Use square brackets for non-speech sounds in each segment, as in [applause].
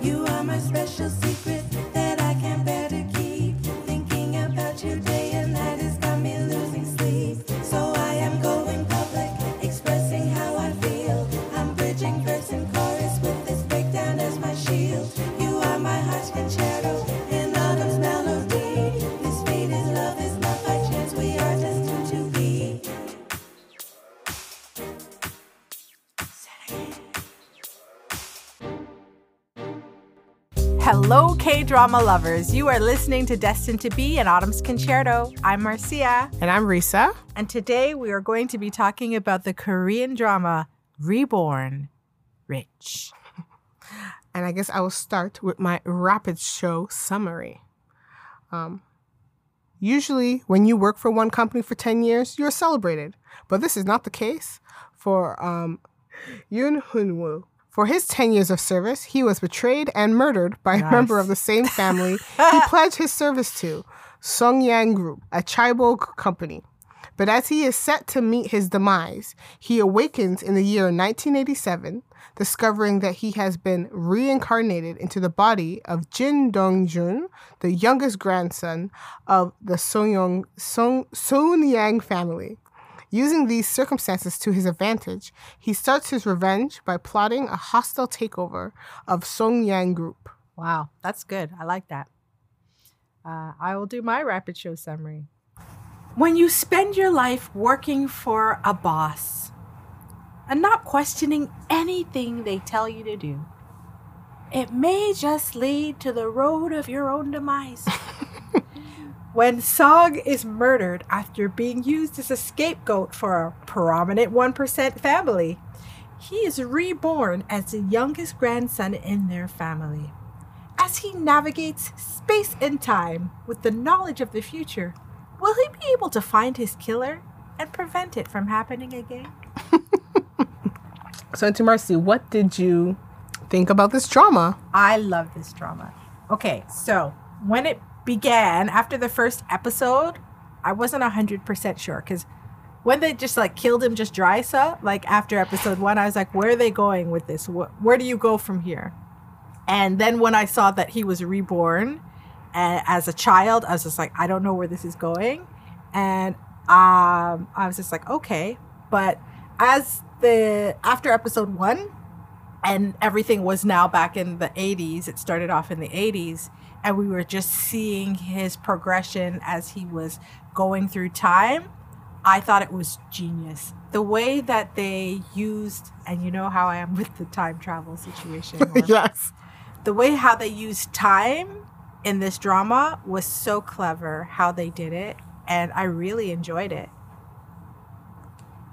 You are my special drama lovers. You are listening to Destined to Be an Autumn's Concerto. I'm Marcia, And I'm Risa. and today we are going to be talking about the Korean drama Reborn Rich. [laughs] And I guess I will start with my rapid show summary. Um, usually, when you work for one company for 10 years, you're celebrated. But this is not the case for um, Yoon Woo. For his 10 years of service, he was betrayed and murdered by a member of the same [laughs] family he pledged his service to, Songyang Group, a Chaebol company. But as he is set to meet his demise, he awakens in the year 1987, discovering that he has been reincarnated into the body of Jin Do-jun, the youngest grandson of the Songyang, Song, Sonyang family. Using these circumstances to his advantage, he starts his revenge by plotting a hostile takeover of Songyang Group. Wow, that's good. I like that. Uh, I will do my rapid show summary. When you spend your life working for a boss and not questioning anything they tell you to do, it may just lead to the road of your own demise. [laughs] when Sog is murdered after being used as a scapegoat for a prominent 1% family, he is reborn as the youngest grandson in their family. As he navigates space and time with the knowledge of the future, will he be able to find his killer and prevent it from happening again? [laughs] So, Auntie Marcy, what did you think about this drama? I love this drama. Okay, so when it began, after the first episode, I wasn't 100% sure because when they just like killed him just dry, so like after episode one, I was like, where are they going with this? Wh- Where do you go from here? And then when I saw that he was reborn as a child, I was just like, I don't know where this is going. And um, I was just like, okay. But as the after episode one, and everything was now back in the 80s. It started off in the 80s, and we were just seeing his progression as he was going through time. I thought it was genius. The way that they used, and you know how I am with the time travel situation. [laughs] Yes. the way how they used time in this drama was so clever how they did it and i really enjoyed it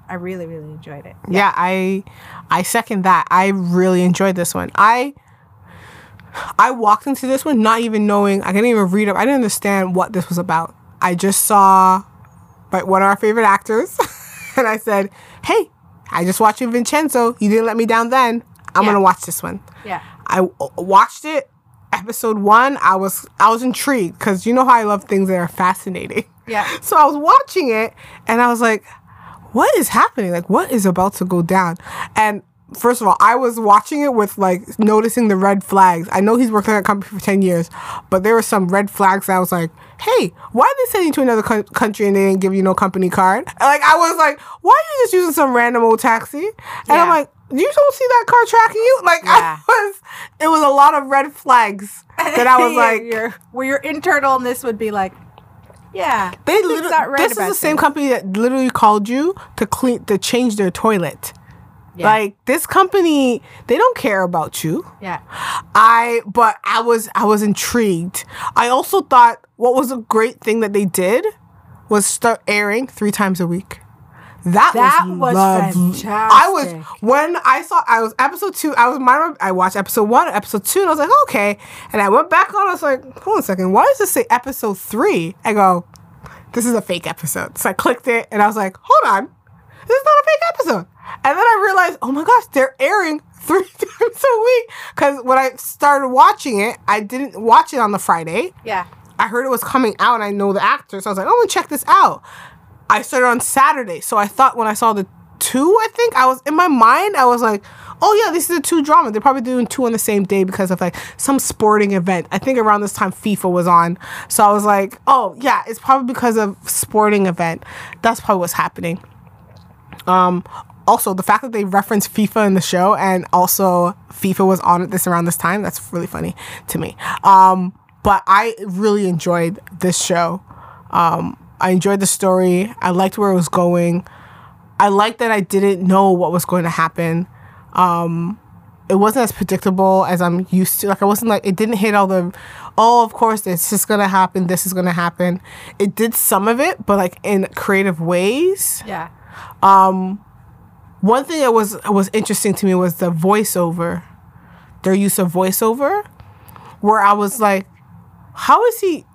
i really really enjoyed it Yeah, I I second that. I really enjoyed this one. I I walked into this one not even knowing I didn't even read up. I didn't understand what this was about. I just saw like one of our favorite actors [laughs] and I said, "Hey, I just watched Vincenzo. You didn't let me down then. I'm Yeah. going to watch this one." yeah I w- watched it episode 1. I was I was intrigued cuz you know how I love things that are fascinating. yeah [laughs] So I was watching it and I was like, what is happening? Like, what is about to go down? And first of all, I was watching it with like noticing the red flags. I know he's worked at that company for 10 years, but there were some red flags that I was like, hey, why are they sending you to another co- country and they didn't give you no company card? Like, I was like, why are you just using some random old taxi? And I'm like, you don't see that car tracking you? Like, Yeah. I [laughs] was, it was a lot of red flags that I [laughs] was Yeah, like, your, where your internalness would be like yeah They literally, right this is the same this. company that literally called you to clean to change their toilet. Yeah. Like this company, they don't care about you. yeah I but I was I was intrigued. I also thought what was a great thing that they did was start airing three times a week. That, That was, was lovely. I was when I saw I was episode two. I was my I watched episode one, episode two, and I was like, okay. And I went back on. I was like, hold on a second. Why does this say episode three? I go, this is a fake episode. So I clicked it, and I was like, hold on, this is not a fake episode. And then I realized, oh my gosh, they're airing [laughs] three times a week. Because when I started watching it, I didn't watch it on the Friday. yeah I heard it was coming out and I know the actor. So I was like, oh, going to check this out. I started on Saturday. So I thought when I saw the two, I think. I was in my mind, I was like, oh yeah, this is a two drama. They're probably doing two on the same day because of like some sporting event. I think around this time FIFA was on. So I was like, oh yeah, it's probably because of sporting event. That's probably what's happening. Um also the fact that they reference FIFA in the show and also FIFA was on at this around this time, that's really funny to me. Um but I really enjoyed this show. Um I enjoyed the story. I liked where it was going. I liked that I didn't know what was going to happen. Um, it wasn't as predictable as I'm used to. Like I wasn't like it didn't hit all the, oh of course this is gonna happen. This is gonna happen. It did some of it, but like in creative ways. Yeah. One thing that was was interesting to me was the voiceover, their use of voiceover, where I was like, how is he?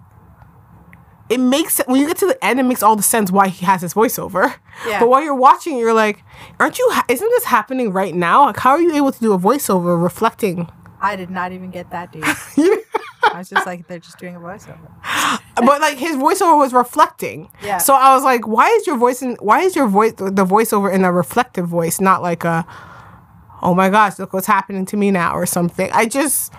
It makes when you get to the end, it makes all the sense why he has his voiceover. Yeah. But while you're watching, you're like, aren't you? Isn't this happening right now? Like, how are you able to do a voiceover reflecting? I did not even get that, dude. [laughs] I was just like, they're just doing a voiceover. [gasps] but like his voiceover was reflecting. Yeah. So I was like, why is your voice in? Why is your voice the voiceover in a reflective voice, not like a, oh my gosh, look what's happening to me now or something. I just,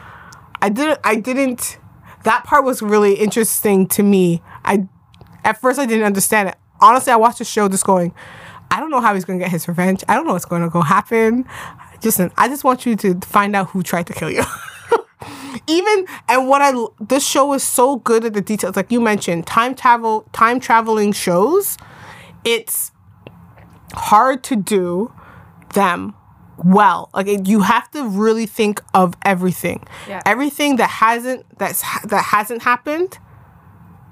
I didn't, I didn't. That part was really interesting to me. I, at first, I didn't understand it. Honestly, I watched the show just going, I don't know how he's gonna get his revenge. I don't know what's gonna go happen. Just, I just want you to find out who tried to kill you. [laughs] even and what I this show is so good at the details. Like you mentioned, time travel, time traveling shows. It's hard to do them well. Like it, you have to really think of everything. Yeah. Everything that hasn't that's that hasn't happened.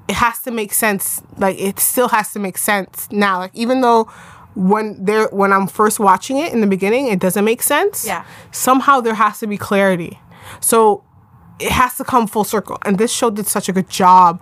It has to make sense. Like it still has to make sense now. Like even though when they're when I'm first watching it in the beginning, it doesn't make sense. Yeah. Somehow there has to be clarity. So it has to come full circle. And this show did such a good job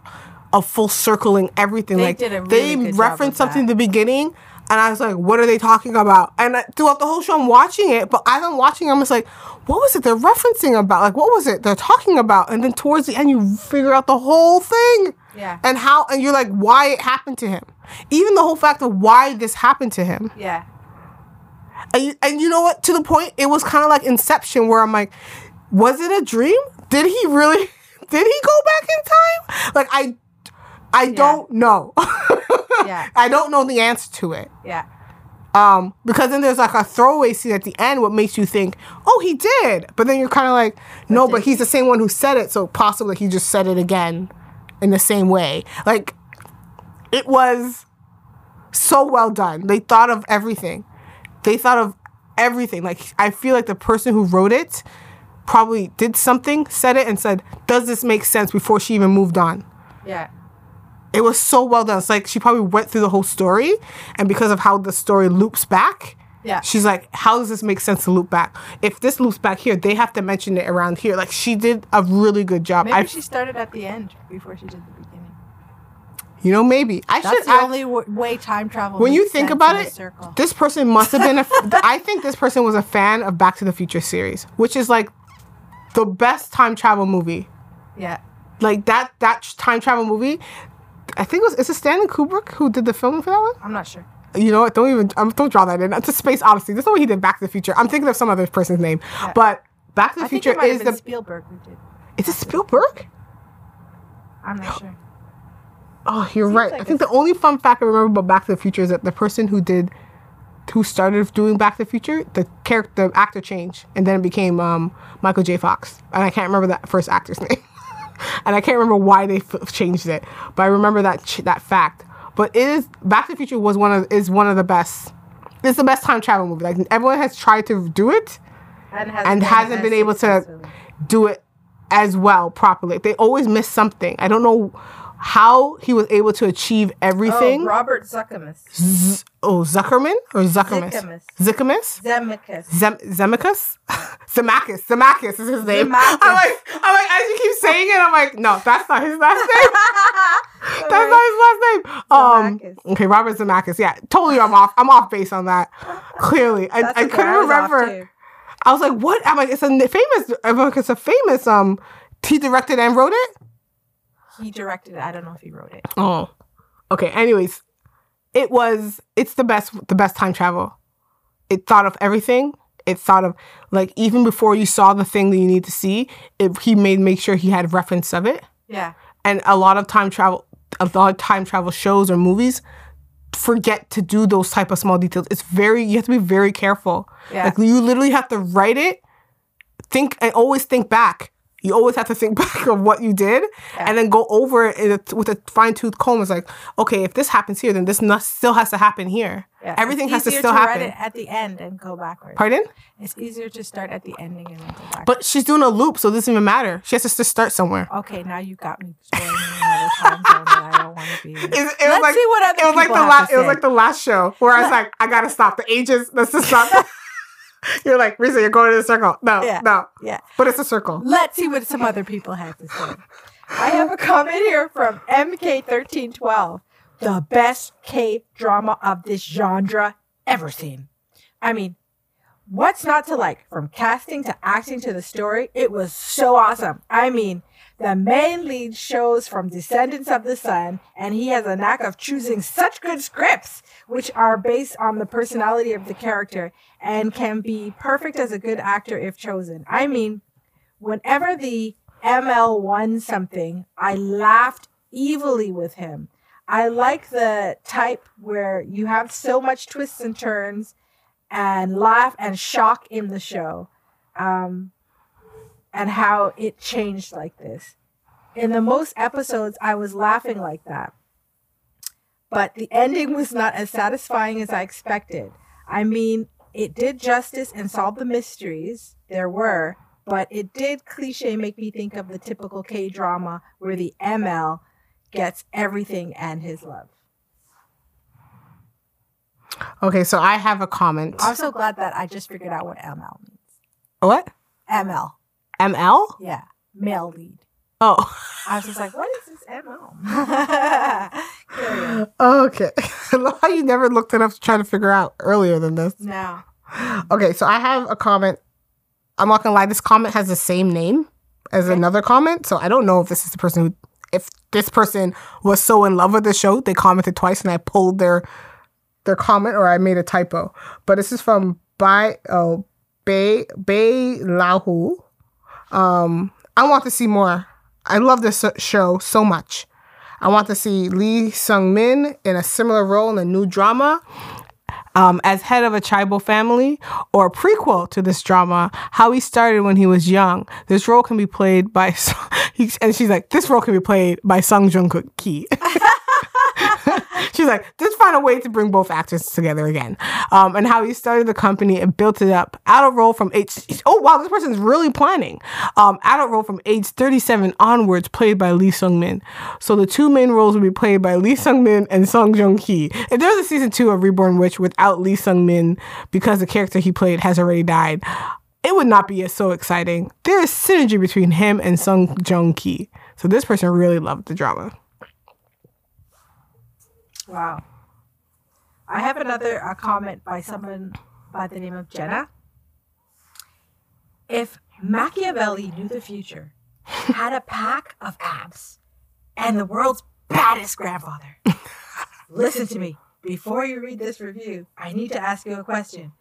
of full circling everything. They like really they referenced something in the beginning, and I was like, "What are they talking about?" And I, throughout the whole show, I'm watching it, but as I'm watching, I'm just like, "What was it they're referencing about? Like, what was it they're talking about?" And then towards the end, you figure out the whole thing. Yeah. And how, and you're like, why it happened to him. Even the whole fact of why this happened to him. Yeah. And you, and you know what? To the point, it was kind of like Inception, where I'm like, was it a dream? Did he really? [laughs] Did he go back in time? Like I, I don't know. [laughs] Yeah. I don't know the answer to it. Yeah. Um, because then there's like a throwaway scene at the end, what makes you think, oh, he did. But then you're kind of like, no, but did he's the same one who said it, so possibly he just said it again in the same way. Like, it was so well done. They thought of everything. They thought of everything. Like, I feel like the person who wrote it probably did something, said it, and said, does this make sense before she even moved on? Yeah. It was so well done. It's like she probably went through the whole story, and because of how the story loops back, Yeah. she's like, "How does this make sense to loop back? If this loops back here, they have to mention it around here." Like she did a really good job. Maybe I, she started at the end before she did the beginning. you know, maybe I That's should. the I- only w- way time travel. when you think about it, circle. this person must have been a. [laughs] I think this person was a fan of Back to the Future series, which is like the best time travel movie. yeah. Like that that time travel movie. I think it was is it Stanley Kubrick who did the film for that one? I'm not sure. You know what? Don't even um, don't draw that in. It's a Space Odyssey. That's not what he did. Back to the Future. I'm thinking of some other person's name, but Back to the I think Future it might is have been the. Spielberg who did. Is it Spielberg? I'm not sure. Oh, you're right. like I think the only fun fact I remember about Back to the Future is that the person who did, who started doing Back to the Future, the character, the actor changed, and then it became um, Michael J. Fox, and I can't remember that first actor's [laughs] name, and I can't remember why they f- changed it, but I remember that ch- that fact. But it is Back to the Future was one of is one of the best. It's the best time travel movie. Like everyone has tried to do it, And hasn't, and hasn't been able to do it as well properly. They always miss something. I don't know how he was able to achieve everything. Oh, Robert Zuckermus. Z- oh, Zuckerman or? Zickamus. Zickamus? Zemeckis. Zem- Zemicus? [laughs] Zemakis. Zemakis is his name. Zemeckis. I'm like, I'm like, as you keep saying it, I'm like, no, that's not his last name. [laughs] That's not his last name. Um, okay, Robert Zemeckis. Yeah, totally. I'm off. I'm off base on that. Clearly, I, I couldn't off remember. I was like, what? I'm like, it's a famous. It's a famous. Um, he directed and wrote it. He directed it. I don't know if he wrote it. Oh, okay. Anyways, it was. It's the best. The best time travel it thought of everything. It thought of like even before you saw the thing that you need to see, it, he made make sure he had reference of it. Yeah. And a lot of time travel, a lot of time travel shows or movies forget to do those type of small details. It's very you have to be very careful. Yeah. Like you literally have to write it, think and always think back. You always have to think [laughs] back of what you did and then go over it with a fine tooth comb. It's like, okay, if this happens here, then this still has to happen here. Yeah. Everything has to easier still write happen. it at the end and go backwards. Pardon? It's easier to start at the ending and then go back. But she's doing a loop, so it doesn't even matter. She has to start somewhere. okay, now you got me going in another time zone that I don't want to be. in. It, it was Let's like, see what other it was like the last. It was like the last show where I was [laughs] like, I gotta stop the ages. Let's just stop. [laughs] [laughs] you're like, Risa, you're going in a circle. No, Yeah. no. Yeah. But it's a circle. Let's see what some other people have to say. I have a comment here from MK1312. The best K drama of this genre ever seen. I mean, what's not to like? From casting to acting to the story, it was so awesome. I mean, the main lead shows from Descendants of the Sun, and he has a knack of choosing such good scripts, which are based on the personality of the character and can be perfect as a good actor if chosen. I mean, whenever the ML won something, I laughed evilly with him. I like the type where you have so much twists and turns and laugh and shock in the show. Um, and how it changed like this. In the most episodes, I was laughing like that. But the ending was not as satisfying as I expected. I mean, it did justice and solve the mysteries. There were, but it did cliche make me think of the typical K drama where the ML gets everything and his love. Okay, so I have a comment. I'm so glad that I just figured out what ML means. What? ML, ML? yeah, male lead. Oh. I was just like, what is this ML? [laughs] Okay. [laughs] I love how you never looked it up to try to figure out earlier than this. no. Okay, so I have a comment. I'm not gonna lie, this comment has the same name as another comment. So I don't know if this is the person who if this person was so in love with the show, they commented twice and I pulled their their comment or I made a typo. But this is from Bai oh Bay Bei Lahu. Um I want to see more. I love this show so much. I want to see Lee Sung Min in a similar role in a new drama um, as head of a chaebol family or a prequel to this drama, how he started when he was young. This role can be played by, [laughs] and she's like, this role can be played by Sung Jung Ki. [laughs] she's like, let's find a way to bring both actors together again. Um, and how he started the company and built it up. Adult role from age, oh wow, this person's really planning. Um, adult role from age 37 onwards, played by Lee Sung Min. So the two main roles will be played by Lee Sung Min and Song Jung Ki. If there's a season two of Reborn Rich without Lee Sung Min, because the character he played has already died, it would not be as so exciting. There is synergy between him and Sung Jung Ki. So this person really loved the drama. Wow. I have another uh, comment by someone by the name of Jenna. If Machiavelli knew the future, had a pack of abs, and the world's baddest grandfather, [laughs] listen to me. Before you read this review, I need to ask you a question.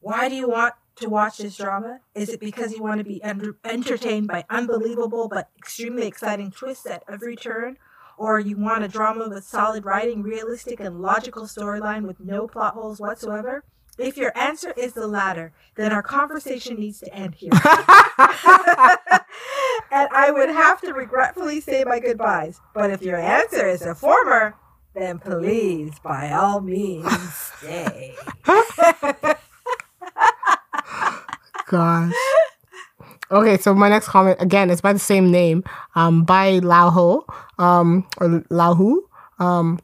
Why do you want to watch this drama? Is it because you want to be under- entertained by unbelievable but extremely exciting twists at every turn? Or you want a drama with solid writing, realistic and logical storyline with no plot holes whatsoever? If your answer is the latter, then our conversation needs to end here. [laughs] and I would have to regretfully say my goodbyes. But if your answer is the former, then please, by all means, [laughs] stay. Gosh. Okay, so my next comment again is by the same name, um, by Lao Ho, um, or Lao Hu. Um,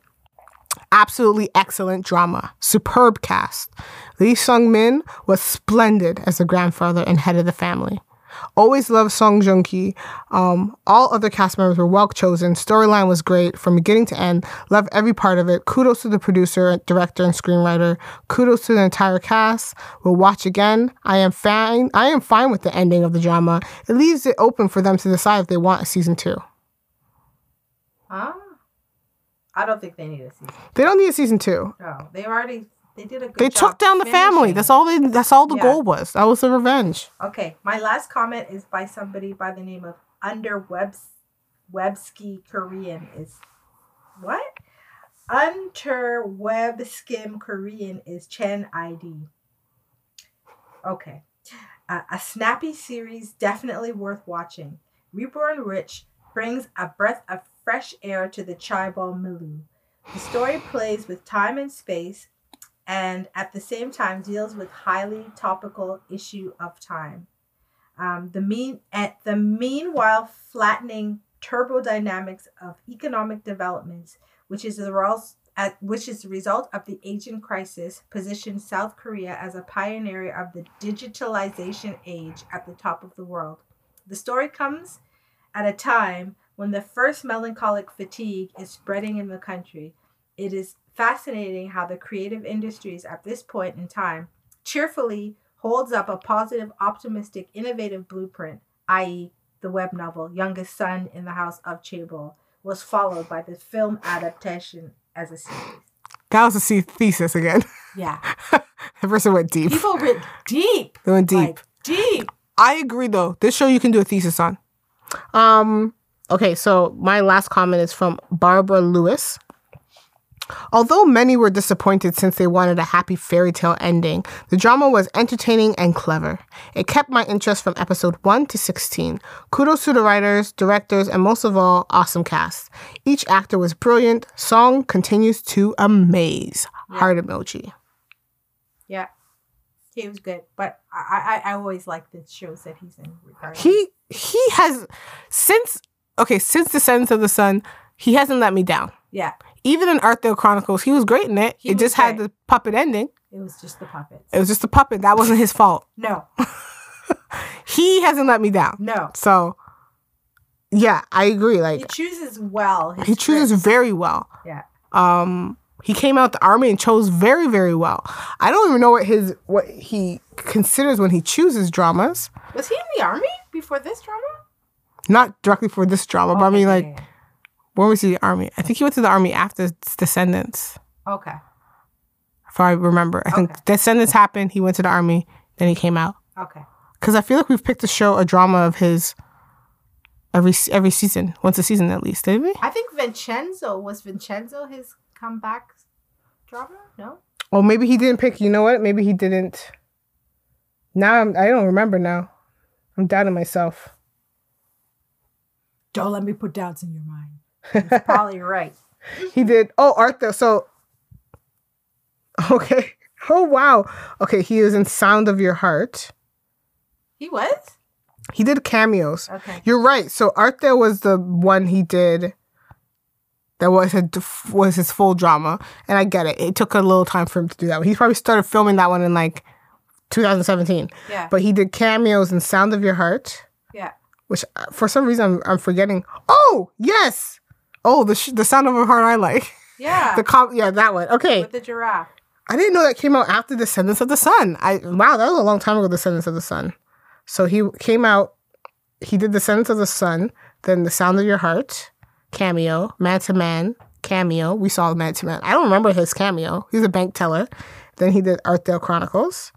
absolutely excellent drama, superb cast. Lee Sung Min was splendid as the grandfather and head of the family. Always loved Song Joong Ki. Um, all other cast members were well chosen. Storyline was great from beginning to end. Loved every part of it. Kudos to the producer, director, and screenwriter. Kudos to the entire cast. We'll watch again. I am fine. I am fine with the ending of the drama. It leaves it open for them to decide if they want a season two. Huh? I don't think they need a season. They don't need a season two. No, they've already They did a good They job took down the family. That's all they that's all the Yeah. goal was. That was the revenge. Okay, my last comment is by somebody by the name of Under Webs Webski Korean is what? Under Web Skim Korean is Chen ID. Okay. Uh, a snappy series definitely worth watching. Reborn Rich brings a breath of fresh air to the Chaebol Milieu. The story plays with time and space and at the same time deals with highly topical issue of time. Um, the mean at the meanwhile flattening turbodynamics of economic developments, which is the res- at, which is the result of the Asian crisis, positions South Korea as a pioneer of the digitalization age at the top of the world. The story comes at a time when the first melancholic fatigue is spreading in the country. It is fascinating how the creative industries at this point in time cheerfully holds up a positive, optimistic, innovative blueprint, i.e., the web novel Youngest Son in the House of Chaebol, was followed by the film adaptation as a series. That was a C- thesis again. Yeah. [laughs] the person went deep. People went deep. They went deep. Like, deep. I agree though. This show you can do a thesis on. Um okay, so my last comment is from Barbara Lewis. Although many were disappointed since they wanted a happy fairy tale ending, the drama was entertaining and clever. It kept my interest from episode 1 to 16. Kudos to the writers, directors, and most of all, awesome cast. Each actor was brilliant. Song continues to amaze. Heart emoji. Yeah. He was good. But I, I, I always like the shows that he's in regardless. He he has since okay, since Descendants of the Sun, he hasn't let me down. yeah. Even in Arthdal Chronicles, he was great in it. He it just had the puppet ending. It was just the puppets. It was just the puppet. That wasn't his fault. [laughs] No. [laughs] He hasn't let me down. No. So, yeah, I agree. Like he chooses well. he chooses very well. Yeah. Um, he came out the army and chose very, very well. I don't even know what his what he considers when he chooses dramas. Was he in the army before this drama? Not directly for this drama, but I mean, like, Okay. Where was he? The army. I think he went to the army after Descendants. Okay. if I remember. I think Okay. Descendants happened. He went to the army, then he came out. Okay. Because I feel like we've picked a show, a drama of his every every season, once a season at least, did we? I think Vincenzo was Vincenzo his comeback drama. No. Or maybe he didn't pick. You know what? Maybe he didn't. Now I'm, I don't remember. Now I'm doubting myself. Don't let me put doubts in your mind. He's [laughs] probably right. He did. Oh, Arthur. So okay. Oh wow. Okay, he was in Sound of Your Heart. He was. He did cameos. Okay. You're right. So Arthdal was the one he did that was a, was his full drama, and I get it. It took a little time for him to do that. He probably started filming that one in like 2017. Yeah. But he did cameos in Sound of Your Heart, yeah. which uh, for some reason I'm, I'm forgetting. Oh yes. Oh, the sh- the Sound of Your Heart I like. Yeah. [laughs] The com- yeah that one. Okay. with the giraffe. I didn't know that came out after Descendants of the Sun. I wow, that was a long time ago. Descendants of the Sun. So he came out. He did Descendants of the Sun, then The Sound of Your Heart, cameo, Man to Man, cameo. We saw Man to Man. I don't remember his cameo. He's a bank teller. Then he did Arthdal Chronicles,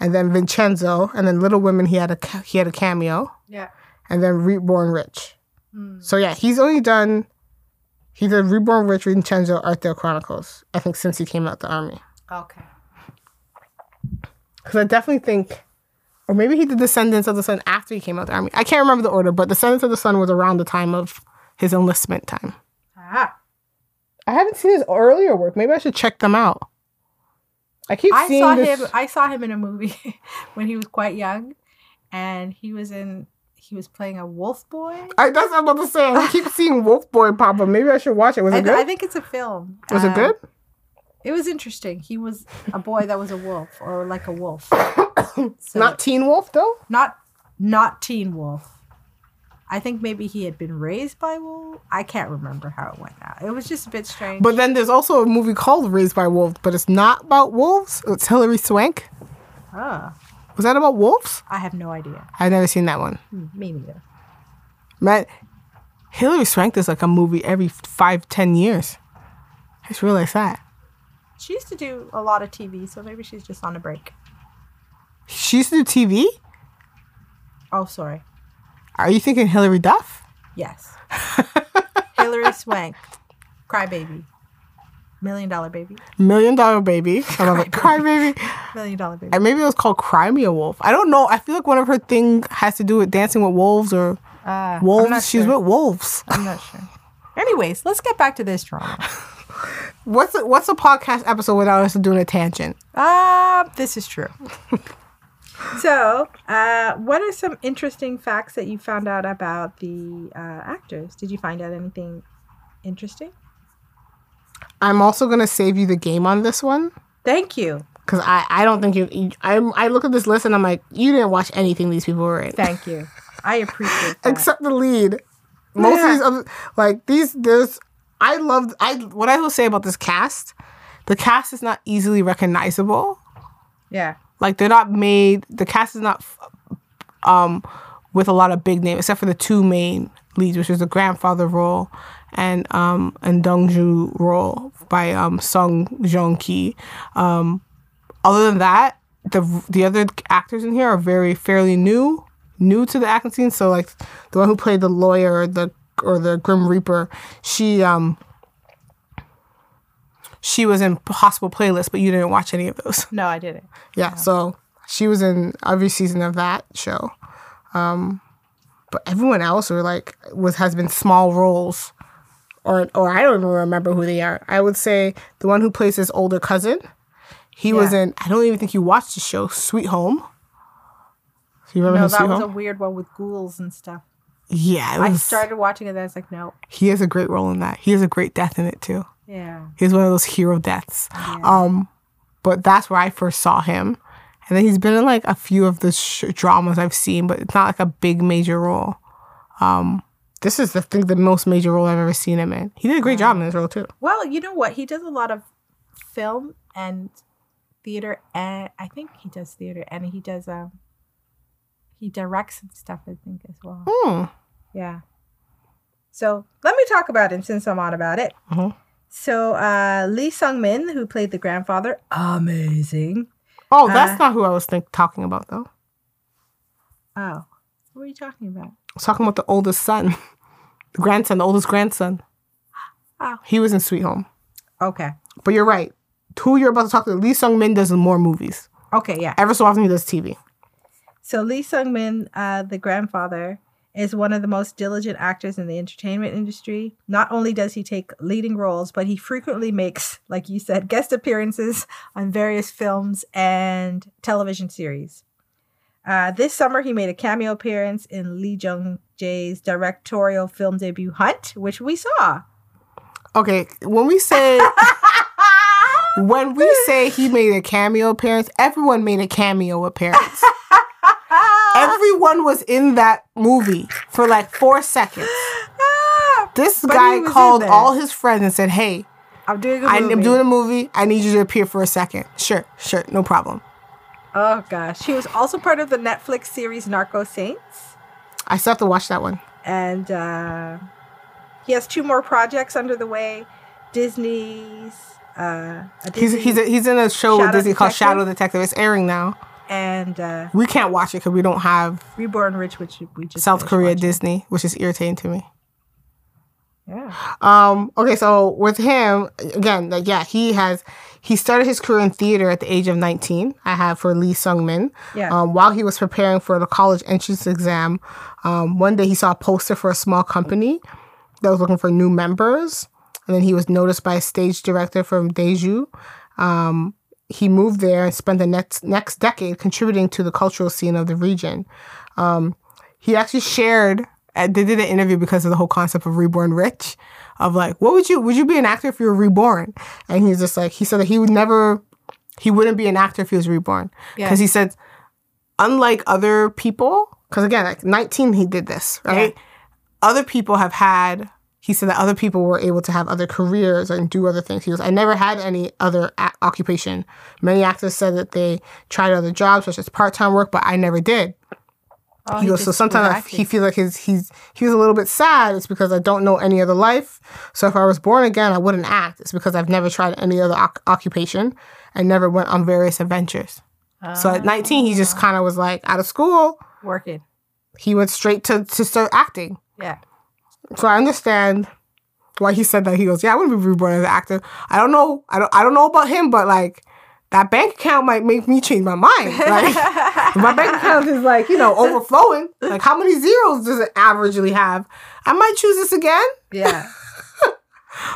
and then Vincenzo, and then Little Women. He had a he had a cameo, Yeah. and then Reborn Rich. Hmm. So yeah, he's only done. He did Reborn Rich, Vincenzo, Arthdal Chronicles. I think since he came out the army. Okay. Because I definitely think, or maybe he did Descendants of the Sun after he came out the army. I can't remember the order, but Descendants of the Sun was around the time of his enlistment time. Ah. I haven't seen his earlier work. Maybe I should check them out. I keep I seeing saw this. him. I saw him in a movie [laughs] when he was quite young, and he was in. He was playing a wolf boy. I, that's what I'm about to say. I keep [laughs] seeing Wolf Boy pop up. Maybe I should watch it. Was I, it I good? think it's a film. Was it Uh, good? It was interesting. He was a boy that was a wolf, or like a wolf. [coughs] So- Not Teen Wolf though. not not Teen Wolf. I think maybe he had been raised by wolf. I can't remember how it went out. It was just a bit strange. But then there's also a movie called Raised by Wolves, but it's not about wolves. It's Hilary Swank. Ah, Was that about wolves? I have no idea. I've never seen that one. Hmm, Me neither. Man, Hilary Swank does like a movie every five, ten years. I just realized that. She used to do a lot of TV, so maybe she's just on a break. She used to do TV. Oh, sorry. Are you thinking Hilary Duff? Yes. [laughs] Hilary Swank, crybaby, million dollar baby, Million Dollar Baby. I love it. Cry Baby. million dollar baby. And maybe it was called Cry Me a Wolf. I don't know. I feel like one of her things has to do with dancing with wolves or Uh, wolves. She's sure. with wolves. I'm not sure. Anyways, let's get back to this drama. [laughs] What's a, what's a podcast episode without us doing a tangent? Uh, this is true. [laughs] so, uh, what are some interesting facts that you found out about the uh, actors? Did you find out anything interesting? I'm also gonna save you the game on this one Thank you. because I, I don't think you. you I I look at this list and I'm like, you didn't watch anything these people were in. Thank you. I appreciate that. except the lead. Most Yeah. of these other like these there's I love I what I will say about this cast, the cast is not easily recognizable. yeah. Like they're not made the cast is not um with a lot of big names except for the two main leads, which is the grandfather role and um and Dongju role by um Sung Jong Ki. Um other than that, the the other actors in here are very fairly new, new to the acting scene. So like the one who played the lawyer or the or the Grim Reaper, she um she was in Hospital Playlist, but you didn't watch any of those. No, I didn't. [laughs] Yeah, so she was in every season of that show. Um, but everyone else were like was has been small roles, or or I don't even remember who they are. I would say the one who plays his older cousin, he was in. I don't even think you watched the show Sweet Home. Do you remember No, that Sweet was a weird one with ghouls and stuff. yeah, it I started watching it, and I was like, no. he has a great role in that. He has a great death in it too. Yeah. He's one of those hero deaths. Um, but that's where I first saw him, and then he's been in like a few of the sh- dramas I've seen, but it's not like a big major role. Um, this is the thing, the most major role I've ever seen him in. He did a great job in this role too. Well, you know what? He does a lot of film and theater, and I think he does theater, and he does um, he directs and stuff. I think as well. Hmm. Yeah. So let me talk about him since I'm on about it. Mhm. So uh, Lee Sung Min, who played the grandfather, amazing. Oh, that's Uh, not who I was think talking about though. Oh, what are you talking about? I was talking about the oldest son, [laughs] the grandson, the oldest grandson. Oh. He was in Sweet Home. Okay. But you're right. Who you're about to talk to, Lee Sung Min does more movies. Okay. Yeah. Ever so often he does TV. So Lee Sung Min, uh, the grandfather, is one of the most diligent actors in the entertainment industry. Not only does he take leading roles, but he frequently makes, like you said, guest appearances on various films and television series. Uh, this summer, he made a cameo appearance in Lee Jung Jae's directorial film debut Hunt, which we saw. Okay, when we say [laughs] when we say he made a cameo appearance, everyone made a cameo appearance. [laughs] everyone was in that movie for like four seconds. This But guy called all his friends and said, "Hey, I'm doing a I, movie. am doing a movie. I need you to appear for a second. Sure, sure, no problem." Oh gosh, he was also part of the Netflix series Narco Saints. I still have to watch that one. and uh, he has two more projects under the way. Disney's uh, a He's he's a, he's in a show with Shadow Disney called Shadow Detective. It's airing now. and uh, We can't watch it because we don't have Reborn Rich, which we just South Korea watching. Disney, which is irritating to me. Yeah, Um, okay, so with him, again, like yeah, he has he started his career in theater at the age of 19. I have for Lee Sung Min. Yeah. Um, while he was preparing for the college entrance exam, um, one day he saw a poster for a small company that was looking for new members. And then he was noticed by a stage director from Daegu. Um, he moved there and spent the next next decade contributing to the cultural scene of the region. Um, he actually shared uh, they did an interview because of the whole concept of reborn rich of like what would you would you be an actor if you were reborn? And he's just like he said that he would never he wouldn't be an actor if he was reborn. Yeah. because he said unlike other people because again like 19 he did this right? Other people have had he said that other people were able to have other careers and do other things. He goes i never had any other a- occupation. Many actors said that they tried other jobs such as part-time work but i never did Oh, he goes, so sometimes he feels like he's he was a little bit sad. It's because I don't know any other life. So if I was born again, I wouldn't act. It's because I've never tried any other oc- occupation and never went on various adventures. So at 19, he Ah. just kind of was like out of school. working. He went straight to to start acting. Yeah. So I understand why he said that. He goes, "Yeah, I wouldn't be reborn as an actor. I don't know. I don't. I don't know about him, but like." That bank account might make me change my mind. Like, [laughs] my bank account is like, you know, overflowing. Like, how many zeros does it averagely have? I might choose this again. Yeah. [laughs]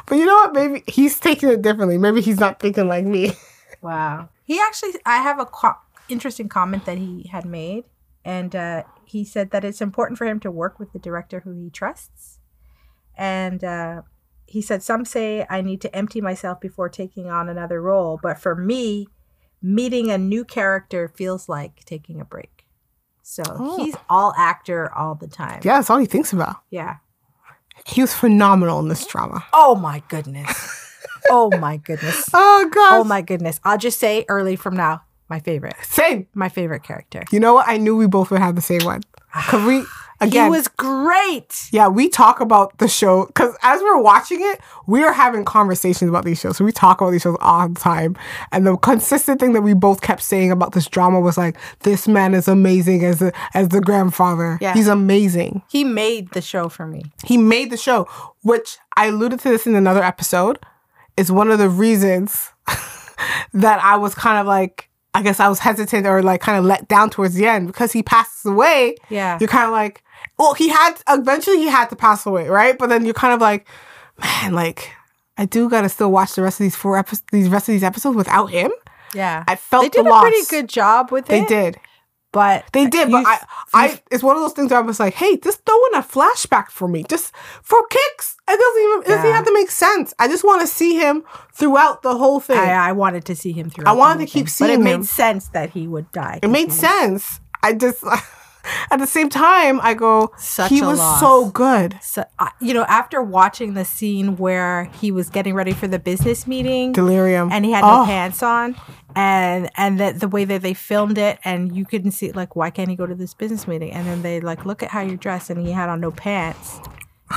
But you know what? Maybe he's taking it differently. Maybe he's not thinking like me. [laughs] Wow. He actually, I have a co- interesting comment that he had made, and uh, he said that it's important for him to work with the director who he trusts. And uh, he said, Some say I need to empty myself before taking on another role, but for me, meeting a new character feels like taking a break. So Oh. he's all actor all the time. Yeah, that's all he thinks about. Yeah. He was phenomenal in this drama. Oh my goodness. [laughs] oh my goodness. Oh, God. Oh my goodness. I'll just say early from now, my favorite. Same. My favorite character. You know what? I knew we both would have the same one. Because we, again, he was great. yeah, we talk about the show. Because as we're watching it, we are having conversations about these shows. So we talk about these shows all the time. And the consistent thing that we both kept saying about this drama was like, this man is amazing as, a, as the grandfather. Yeah. He's amazing. He made the show for me. he made the show, which I alluded to this in another episode, is one of the reasons [laughs] that I was kind of like, I guess I was hesitant or like kind of let down towards the end because he passes away. Yeah. You're kind of like, well, he had, eventually he had to pass away, right? But then you're kind of like, man, like, I do gotta still watch the rest of these four episodes, these rest of these episodes without him. Yeah. I felt they did the a pretty good job with They it. They did. But They did, but I, I, it's one of those things where I was like, hey, just throw in a flashback for me, just for kicks. It doesn't even, it doesn't have to make sense. I just want to see him throughout the whole thing. I, I wanted to see him through. I wanted to keep but seeing it made sense that he would die. it made sense. I just, [laughs] at the same time, I go, Such he was loss. so good. So, uh, you know, after watching the scene where he was getting ready for the business meeting, Delirium. and he had Oh. no pants on and and the, the way that they filmed it and you couldn't see like why can't he go to this business meeting and then they like look at how you're dressed and he had on no pants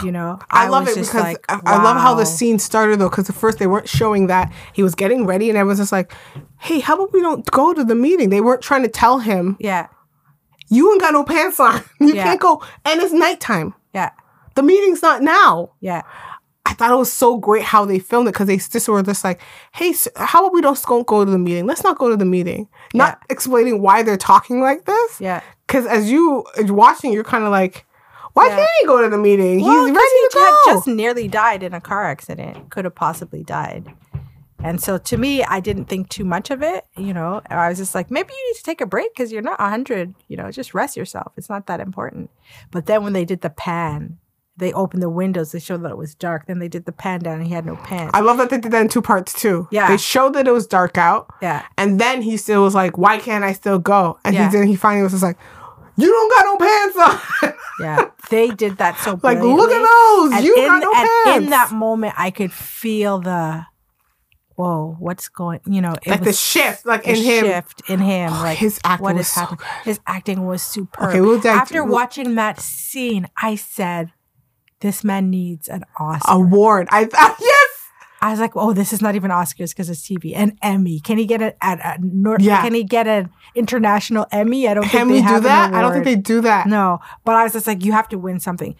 you know I, love was it just because like, I, I love how the scene started though. Because at first they weren't showing that he was getting ready, and everyone's just like, "Hey, how about we don't go to the meeting?" They weren't trying to tell him yeah you ain't got no pants on. [laughs] You Yeah. can't go, and it's nighttime. yeah The meeting's not now. yeah I thought it was so great how they filmed it because they just were just like, hey, how about we don't go to the meeting? Let's not go to the meeting. Not explaining why they're talking like this. yeah Because as you as watching, you're kind of like, why Yeah. can't he go to the meeting? well, He's ready to go. had just nearly died in a car accident could have possibly died and so to me i didn't think too much of it you know i was just like maybe you need to take a break because you're not 100 you know just rest yourself it's not that important but then when they did the pan they opened the windows they showed that it was dark then they did the pan down and he had no pants I love that they did that in two parts too. Yeah. They showed that it was dark out. yeah And then he still was like, why can't I still go? And Yeah. he did, he finally was just like, you don't got no pants on. [laughs] Yeah, they did that so like, look at those. And you in, got no and pants. in that moment, I could feel the, whoa, what's going? You know, it like the shift, like in him. shift in him. Oh, like his acting what was is so happening? good. His acting was superb. Okay, we'll After we'll- watching that scene, I said, "This man needs an Oscar." Award. I thought, [laughs] yes. I was like, "Oh, this is not even Oscars because it's TV. An Emmy? Can he get a, a, a Nor- Yeah. Can he get an international Emmy? I don't think Can they we do that? I don't think they do that. No, but I was just like, you have to win something.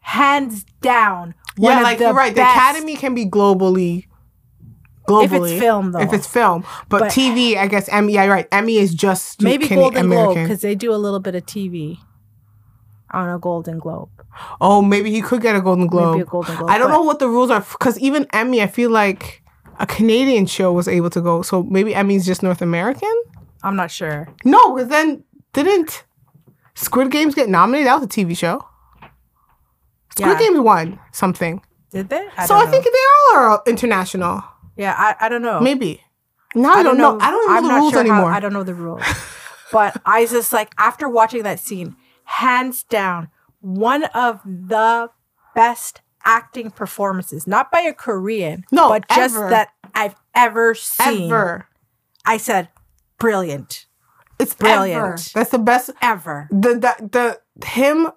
Hands down. yeah, like you're right. The Academy can be globally. Globally, If it's film, though. If it's film, but, But- TV, I guess Emmy. Yeah, you're right. Emmy is just Maybe can- Golden Globe because they do a little bit of TV on a Golden Globe. Oh, maybe he could get a Golden Globe. Maybe a Golden Globe. I don't know what the rules are because even Emmy, I feel like a Canadian show was able to go. So maybe Emmy's just North American. I'm not sure. No, because then didn't Squid Games get nominated? That was a TV show. Squid Yeah. Games won something. Did they? I so I think they all are international. Yeah, I, I don't know. Maybe. Now I, don't know. I don't know I'm the not rules sure how- I don't know the rules. but I just like, after watching that scene, hands down, one of the best acting performances, not by a Korean, No, but just that I've ever seen. Ever. I said, brilliant. It's Brilliant. ever. That's the best. Ever. The the the him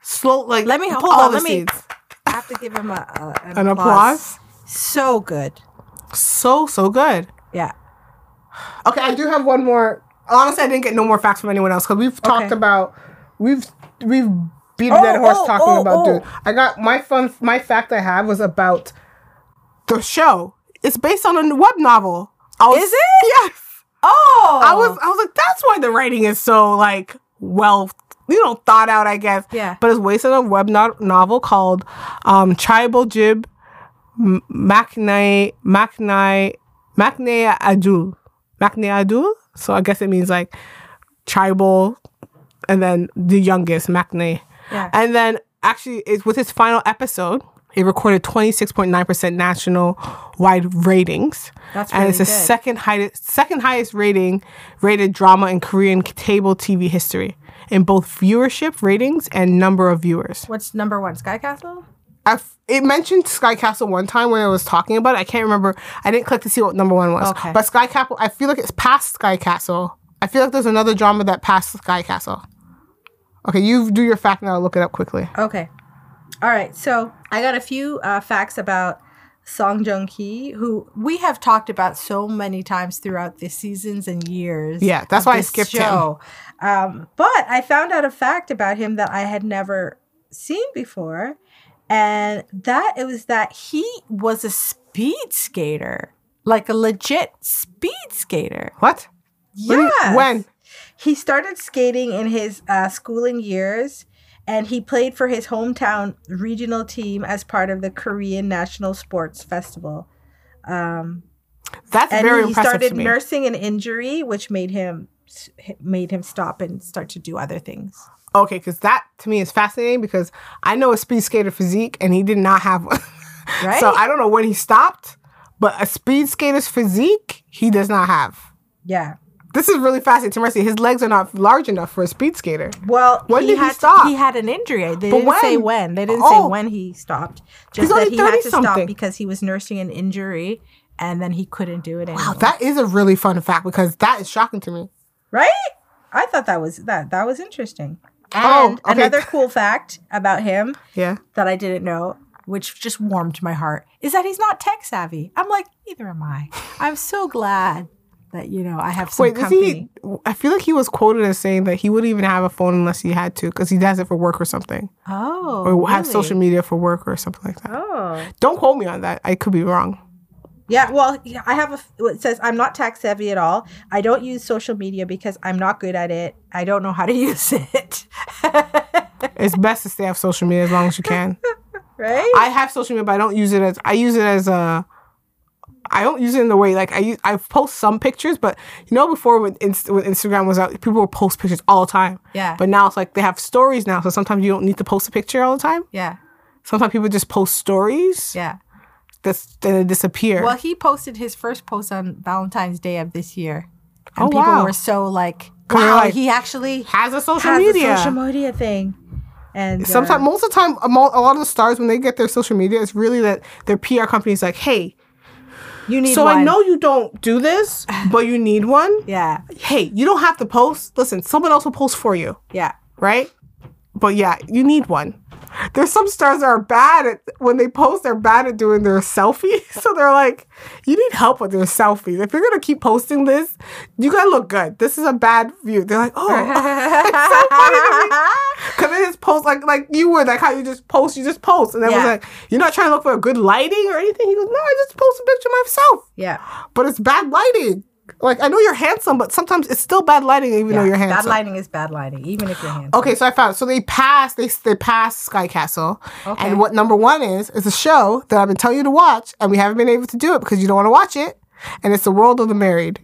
slow like Let me- hold all on, the let me- scenes. I have to give him a, a an, An applause. So good. So so good. Yeah. Okay, I do have one more. Honestly, I didn't get no more facts from anyone else because we've talked Okay. about we've we've beat a Oh, dead horse oh, talking oh, about. oh. Dude, I got my fun. My fact I have was about the show. It's based on a web novel. I was, Is it? Yes. Oh. I was I was like, that's why the writing is so like well, you know, thought out, I guess. Yeah. But it's based on a web no- novel called um, Tribal Jib M- Maknai Maknai Maknai Adul. Maknai Adul. So I guess it means like tribal, and then the youngest Maknai. Yeah. And then actually, it's with its final episode. It recorded 26.9% national wide ratings. That's and it's the second highest second highest rating rated drama in Korean cable TV history in both viewership ratings and number of viewers. What's number one? Sky Castle? It mentioned Sky Castle one time when I was talking about it. I can't remember. I didn't click to see what number one was. Okay. But Sky Castle, I feel like it's past Sky Castle. I feel like there's another drama that passed Sky Castle. Okay, you do your fact now. I'll look it up quickly. Okay. All right. So I got a few uh, facts about Song Joong Ki, who we have talked about so many times throughout the seasons and years. Yeah, that's why I skipped him. show. Um, but I found out a fact about him that I had never seen before, and that it was that he was a speed skater, like a legit speed skater. What? Yes. When? He started skating in his uh, schooling years, and he played for his hometown regional team as part of the Korean National Sports Festival. Um, That's and very he impressive started to me. nursing an injury, which made him made him stop and start to do other things. Okay, because that to me is fascinating because I know a speed skater physique and he did not have one. [laughs] Right? so I don't know when he stopped, but a speed skater's physique he does not have. Yeah. This is really fascinating to me. His legs are not large enough for a speed skater. Well, When he did he had stop? he had an injury. They But didn't say when? when. They didn't Oh. say when he stopped. He's Just that only he had 30 to stop because he was nursing an injury, and then he couldn't do it anymore. Wow, that is a really fun fact because that is shocking to me. right? I thought that was that that was interesting. Oh, And okay. another cool fact about him Yeah. that I didn't know, which just warmed my heart, is that he's not tech savvy. I'm like, neither am I. I'm so glad that you know I have some Wait, company. he? I feel like he was quoted as saying that he wouldn't even have a phone unless he had to because he does it for work or something, Oh, or have really? social media for work or something like that. Oh, Don't quote me on that. I could be wrong. Yeah. Well, I have a. It says I'm not tech savvy at all. I don't use social media because I'm not good at it. I don't know how to [laughs] use it. It's best to stay off social media as long as you can. [laughs] right? I have social media, but I don't use it as I use it as a. I don't use it in the way like I use, I post some pictures, but you know before when, Inst- when Instagram was out, people would post pictures all the time. Yeah. But now it's like they have stories now, so sometimes you don't need to post a picture all the time. yeah. Sometimes people just post stories Yeah. Then they disappear. Well, he posted his first post on Valentine's Day of this year. And Oh, people wow. were so like, wow, like, he actually has a social has media. a social media thing. And Sometimes, uh, most of the time, a lot of the stars when they get their social media, it's really that their PR company is like, "Hey, you need so I know you don't do this, but you need one. [laughs] Yeah. Hey, you don't have to post. Listen, someone else will post for you, Yeah. right? But yeah, you need one. There's some stars that are bad at when they post. They're bad at doing their selfies, [laughs] so they're like, "You need help with your selfies. If you're gonna keep posting this, you gotta look good. This is a bad view." They're like, "Oh, [laughs] it's so [laughs] they just post like like you would like how you just post, you just post, and then was Yeah. like, "You're not trying to look for a good lighting or anything." He goes, "No, I just post a picture of myself, yeah. but it's bad lighting. Like I know you're handsome, but sometimes it's still bad lighting, even though you're handsome. Bad lighting is bad lighting, even if you're handsome. Okay, so I found so they passed they they passed Sky Castle, Okay. and what number one is is a show that I've been telling you to watch, and we haven't been able to do it because you don't want to watch it, and it's the World of the Married,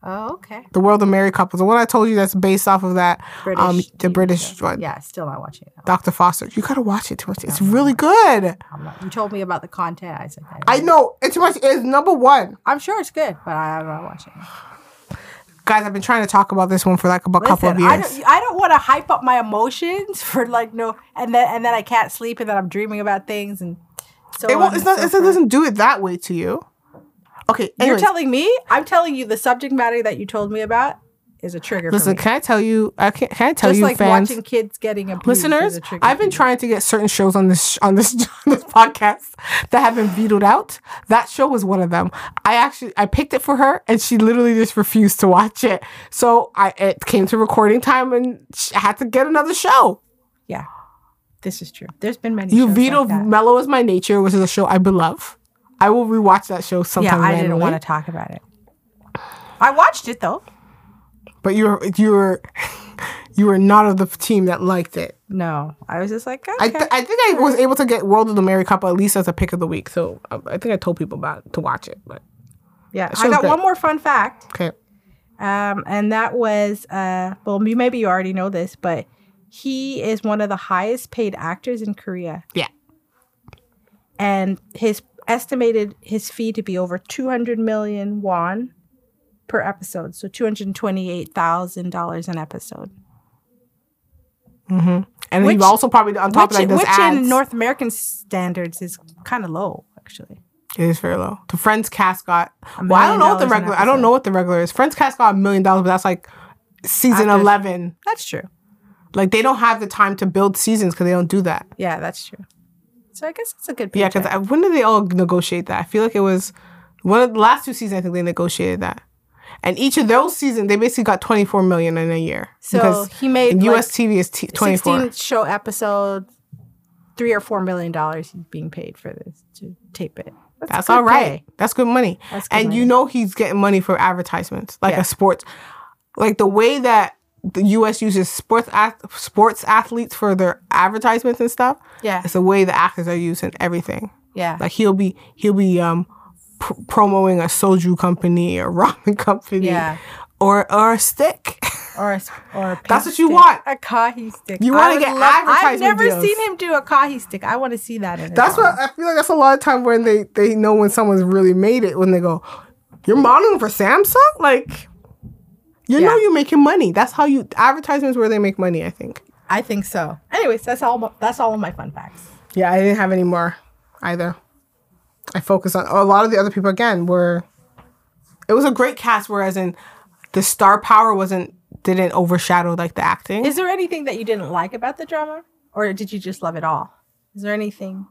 Oh, okay. the World of Married Couples, the one I told you that's based off of that British um the TV British show. one, Yeah, still not watching it. Dr. Foster. You gotta watch it, Timothy. It's really good. Not, you told me about the content. I said, I know it's too much. It's number one, I'm sure it's good, but I'm not watching it. guys. I've been trying to talk about this one for like a couple of Listen, I years. don't, I don't want to hype up my emotions [laughs] for like no, and then and then I can't sleep, and then I'm dreaming about things, and so It on won't. It's not. so It doesn't do it that way to you. Okay. You're telling me? I'm telling you the subject matter that you told me about. is a trigger. Listen, for me. can I tell you? I can't. can I tell you? just you, like fans, watching kids getting abused. is listeners? a trigger I've been trying to get certain shows on this on this [laughs] on this podcast that have been vetoed out. That show was one of them. I actually I picked it for her, and she literally just refused to watch it. So I it came to recording time, and I had to get another show. Yeah, this is true. There's been many. You shows vetoed like. Melo is My Nature, which is a show I beloved. I will rewatch that show sometime. Yeah. I didn't want to talk about it. I watched it though. But you were you were you were not of the team that liked it. No, I was just like, okay. I, th- I think I was able to get World of the Mary Cup at least as a pick of the week. So uh, I think I told people about it, to watch it. But yeah, I got great. one more fun fact. okay, Um, and that was, uh, well, you maybe you already know this, but he is one of the highest paid actors in Korea, yeah, and his estimated his fee to be over two hundred million won per episode, so two hundred twenty-eight thousand dollars an episode. Mhm. and Which- he also probably on top Which, of that does which ads. in North American standards is kind of low, actually. it is very low. The Friends cast got. Well, I don't know what the regular. I don't know what the regular is. Friends cast got a million dollars, but that's like season After- eleven. That's true. Like they don't have the time to build seasons because they don't do that. Yeah, that's true. So I guess it's a good. Yeah, because when did they all negotiate that? I feel like it was one of the last two seasons. I think they negotiated that, and each of those seasons they basically got twenty four million in a year. So Because he made like, US TV is t- twenty four. show episode, three or four million dollars he's being paid for this to tape it. That's good all right. pay. That's good money. That's good and you know he's getting money for advertisements, like Yeah. a sports, like the way that the U.S. uses sports ath- sports athletes for their advertisements and stuff. Yeah. it's the way the actors are using everything. Yeah. Like he'll be he'll be um pr- promoting a soju company or ramen [laughs] company. Yeah. Or or a stick. [laughs] or a, or a That's what you stick. want. A kahi stick. You wanna would get I've never deals. seen him do a kahi stick. I want to see that in. That's what I feel like. That's a lot of time when they they know when someone's really made it when they go, "You're modeling for Samsung." Like, you know, you're making money. That's how you advertisements where they make money. I think. I think so. Anyways, that's all. That's all of my fun facts. Yeah, I didn't have any more either. I focused on a lot of the other people again. Were it was a great cast, whereas in the star power wasn't didn't overshadow like the acting. Is there anything that you didn't like about the drama, or did you just love it all? Is there anything?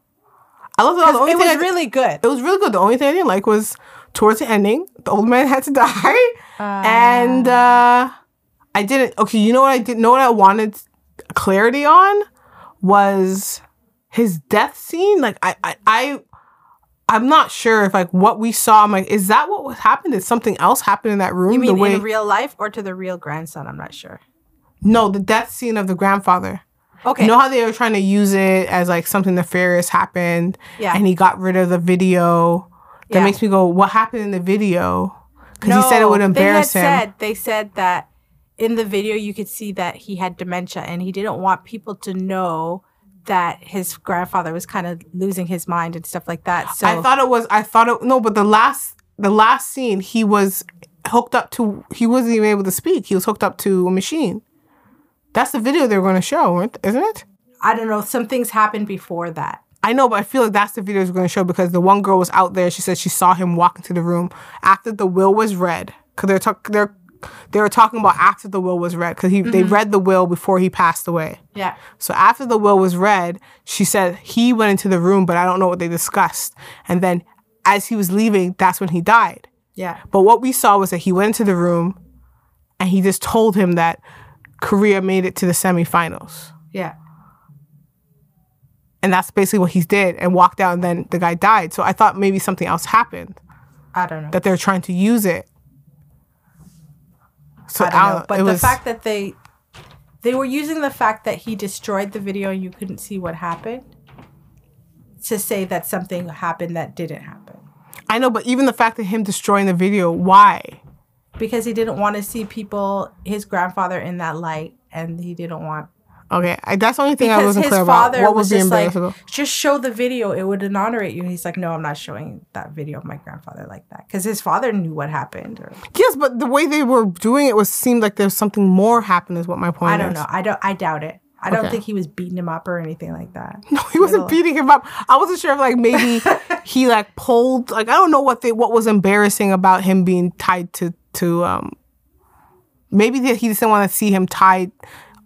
I love it all. the only It thing was I- really good. it was really good. The only thing I didn't like was towards the ending, the old man had to [laughs] die, Ah. and uh, I didn't. Okay, you know what I didn't know what I wanted clarity on was his death scene. Like I, I, I I'm not sure if like what we saw. I'm like, is that what was happened? Did something else happen in that room? You mean the way in real life or to the real grandson? I'm not sure. no, the death scene of the grandfather. Okay. You know how they were trying to use it as like something nefarious happened, Yeah. and he got rid of the video. That Yeah. makes me go, what happened in the video? Because he said it would embarrass they him. had Said, they said that in the video you could see that he had dementia and he didn't want people to know that his grandfather was kind of losing his mind and stuff like that. So I thought it was. I thought it no, but the last the last scene, he was hooked up to. He wasn't even able to speak. He was hooked up to a machine. That's the video they were going to show, isn't it? I don't know. Some things happened before that. I know, but I feel like that's the video we're going to show because the one girl was out there. She said she saw him walk into the room after the will was read. Because they're talk, they're they were talking about after the will was read because he they mm-hmm. read the will before he passed away. Yeah. So after the will was read, she said he went into the room, but I don't know what they discussed. And then as he was leaving, that's when he died. Yeah. But what we saw was that he went into the room and he just told him that Korea made it to the semifinals. Yeah. And that's basically what he did and walked out and then the guy died. So I thought maybe something else happened, I don't know. that they're trying to use it. So I don't know. But the was- fact that they they were using the fact that he destroyed the video and you couldn't see what happened to say that something happened that didn't happen. I know, but even the fact that him destroying the video, why? Because he didn't want to see people his grandfather in that light and he didn't want Okay, I, that's the only thing I wasn't his clear about. father What was be just like just show the video it would inaugurate you and he's like no i'm not showing that video of my grandfather like that because his father knew what happened or Yes, but the way they were doing it was seemed like there's something more happened. Is what my point i don't is. know i don't i doubt it i don't think he was beating him up or anything like that [laughs] No, he wasn't beating him up. I wasn't sure if like maybe [laughs] he like pulled like I don't know what they what was embarrassing about him being tied to to um maybe that he didn't want to see him tied,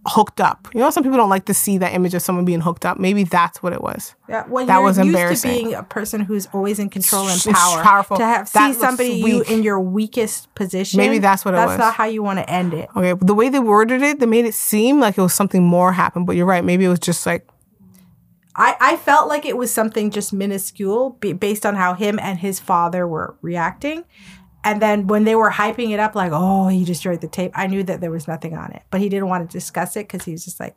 hooked up. You know, some people don't like to see that image of someone being hooked up. Maybe that's what it was. Yeah, when That you're was used embarrassing. to being a person who's always in control and It's power, powerful. to have That see somebody you in your weakest position. Maybe that's what it That's was. That's not how you want to end it. Okay, the way they worded it, they made it seem like it was something more happened. But you're right. Maybe it was just like I, I felt like it was something just minuscule be, based on how him and his father were reacting. And then when they were hyping it up, like, oh, he destroyed the tape, I knew that there was nothing on it. But he didn't want to discuss it because he was just like,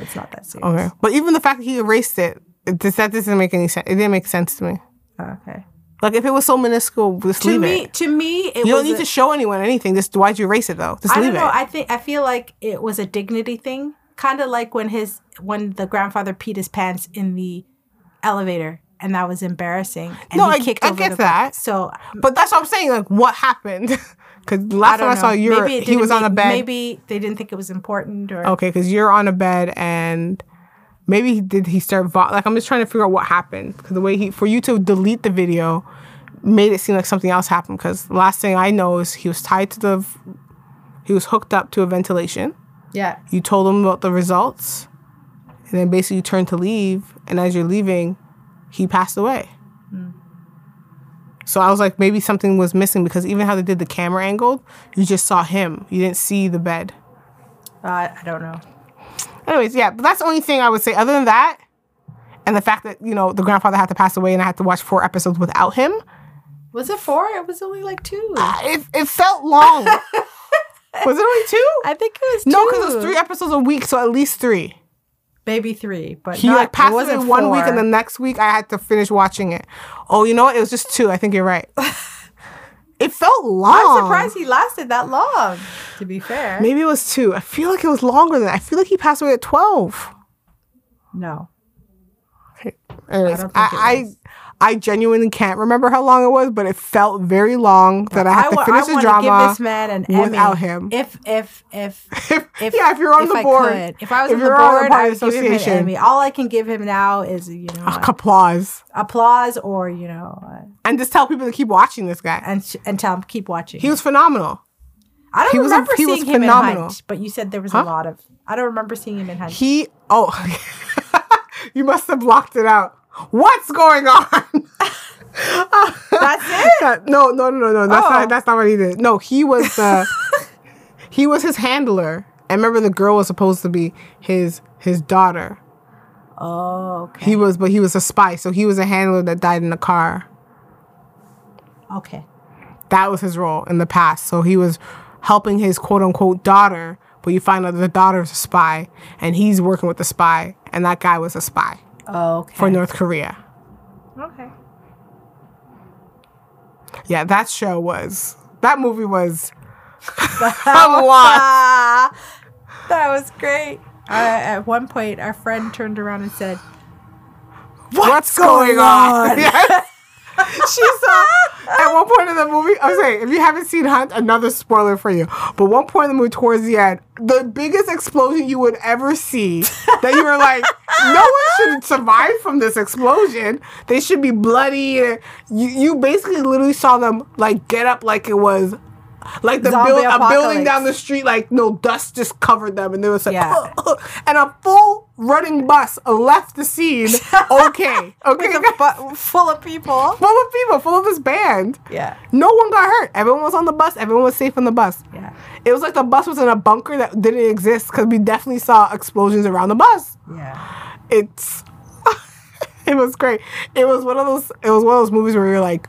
it's not that serious. okay. But even the fact that he erased it, just, that doesn't make any sense. It didn't make sense to me. Okay. Like if it was so minuscule, just To leave me, it. To me, it you don't need a- to show anyone anything. Just why'd you erase it though? Just I leave don't know. it. I think I feel like it was a dignity thing, kind of like when his when the grandfather peed his pants in the elevator, and that was embarrassing. And No, he I- kicked I over get the- that. So but that's what I'm saying. Like what happened? [laughs] Because last don't time I saw you, he was on a bed. Maybe they didn't think it was important, or Okay, because you're on a bed and maybe he did he start vo- like I'm just trying to figure out what happened because the way he for you to delete the video made it seem like something else happened because the last thing I know is he was tied to the he was hooked up to a ventilation. yeah, You told him about the results, and then basically you turned to leave, and as you're leaving, he passed away. So I was like, maybe something was missing because even how they did the camera angled, you just saw him. You didn't see the bed. uh, I don't know. Anyways, yeah, but that's the only thing I would say. Other than that, and the fact that you know the grandfather had to pass away, and I had to watch four episodes without him, Was it four? It was only like two. it it felt long. [laughs] was it only two? I think it was No, because it was three episodes a week, so at least three. Maybe three, but He not, like passed it away wasn't one week, and the next week I had to finish watching it. Oh, you know what? It was just two. I think you're right. [laughs] it felt long. I'm surprised he lasted that long. To be fair, Maybe it was two. I feel like it was longer than that. I feel like he passed away at twelve. no. Anyways, I don't think I, it I. I genuinely can't remember how long it was, but it felt very long that I had to finish the wanna drama. give this man an without Emmy him. If if [laughs] if if yeah, if you're on if the I board, could. if I was if on the you're on the board, I would give him an. Emmy. All I can give him now is you know uh, applause, applause or you know uh, and just tell people to keep watching this guy. and sh- and tell him keep watching. He was phenomenal. I don't he was a- remember he was seeing him in. Hunt, but you said there was Huh? a lot of. I don't remember seeing him in Hunt. He oh, [laughs] you must have blocked it out. What's going on? [laughs] That's it. no, no, no, no, no. That's Oh. not. That's not what he did. No, he was the. [laughs] he was his handler. And remember, the girl was supposed to be his his daughter. Oh, okay. He was, but he was a spy. So he was a handler that died in the car. Okay. That was his role in the past. So he was helping his quote unquote daughter, but you find out the daughter's a spy, and he's working with the spy, and that guy was a spy Okay. for North Korea. okay. Yeah, that show was. That movie was [laughs] a lot. [laughs] That was great. Uh, at one point, our friend turned around and said, What's, going, on? [laughs] Yes. She saw at one point in the movie. I'm saying, if you haven't seen Hunt, another spoiler for you. But one point in the movie, towards the end, the biggest explosion you would ever see. That you were like, no one should survive from this explosion. They should be bloody. You you basically literally saw them like get up like it was. Like the build, a building down the street, like no dust just covered them, and they was like, Yeah. [laughs] and a full running bus left the scene. [laughs] Okay, okay, bu- full of people. full of people, full of this band. Yeah. No one got hurt. Everyone was on the bus. Everyone was safe on the bus. Yeah. It was like the bus was in a bunker that didn't exist because we definitely saw explosions around the bus. Yeah. It's [laughs] it was great. It was one of those. It was one of those movies where you're like,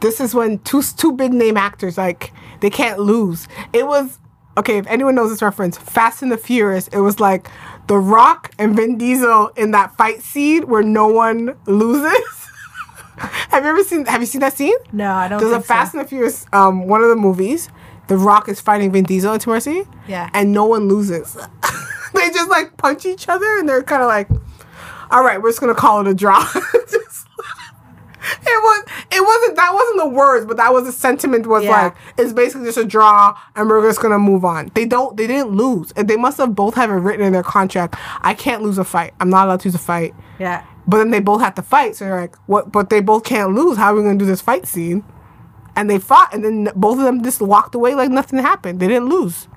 this is when two two big name actors like they can't lose. It was okay. If anyone knows this reference, Fast and the Furious. It was like The Rock and Vin Diesel in that fight scene where no one loses. [laughs] have you ever seen? Have you seen that scene? No, I don't There's a think so. Fast and the Furious, um, one of the movies. The Rock is fighting Vin Diesel into Mercy. Yeah. And no one loses. [laughs] they just like punch each other and they're kind of like, all right, we're just gonna call it a draw. [laughs] Just- it was. It wasn't. That wasn't the words, but that was the sentiment. Was Yeah. like it's basically just a draw, and we're just gonna move on. They don't. They didn't lose, and they must have both have it written in their contract. I can't lose a fight. I'm not allowed to lose a fight. Yeah. But then they both have to fight. So you're like, what? But they both can't lose. How are we gonna do this fight scene? and they fought, and then both of them just walked away like nothing happened. They didn't lose.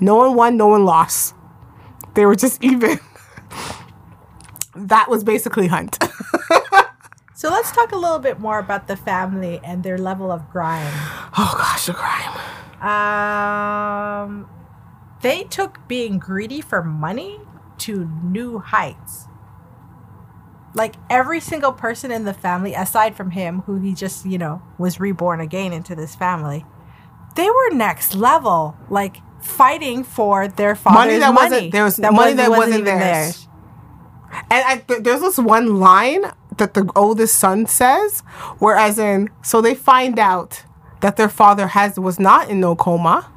No one won, no one lost. They were just [laughs] even. that was basically Hunt. [laughs] So let's talk a little bit more about the family and their level of grime. oh gosh, the crime. Um, they took being greedy for money to new heights. Like every single person in the family, aside from him, who he just, you know, was reborn again into this family, they were next level, like fighting for their father's Money that money. wasn't- there was money that wasn't theirs. And I, th- there's this one line that the oldest son says, whereas in so they find out that their father has was not in no coma,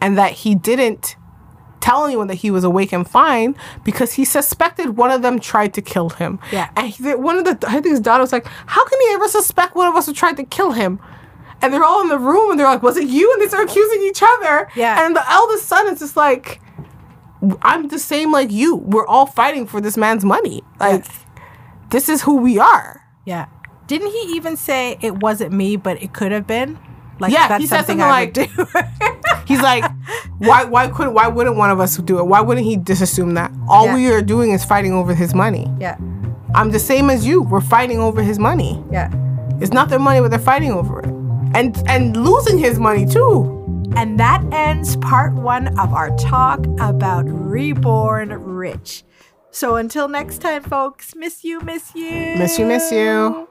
and that he didn't tell anyone that he was awake and fine because he suspected one of them tried to kill him. Yeah. and he, one of the I think his daughter was like, "How can he ever suspect one of us who tried to kill him?" And they're all in the room and they're like, "Was it you?" And they start accusing each other. Yeah. and the eldest son is just like. I'm the same like you. We're all fighting for this man's money. Like, this is who we are. Yeah. Didn't he even say it wasn't me, but it could have been? Like Yeah, that's he said something I like-. [laughs] He's like, why? Why couldn't? Why wouldn't one of us do it? Why wouldn't he just assume that? All Yeah. we are doing is fighting over his money. yeah. I'm the same as you. We're fighting over his money. Yeah. It's not their money, but they're fighting over it, and and losing his money too. And that ends part one of our talk about Reborn Rich. So until next time, folks, miss you, miss you. Miss you, miss you.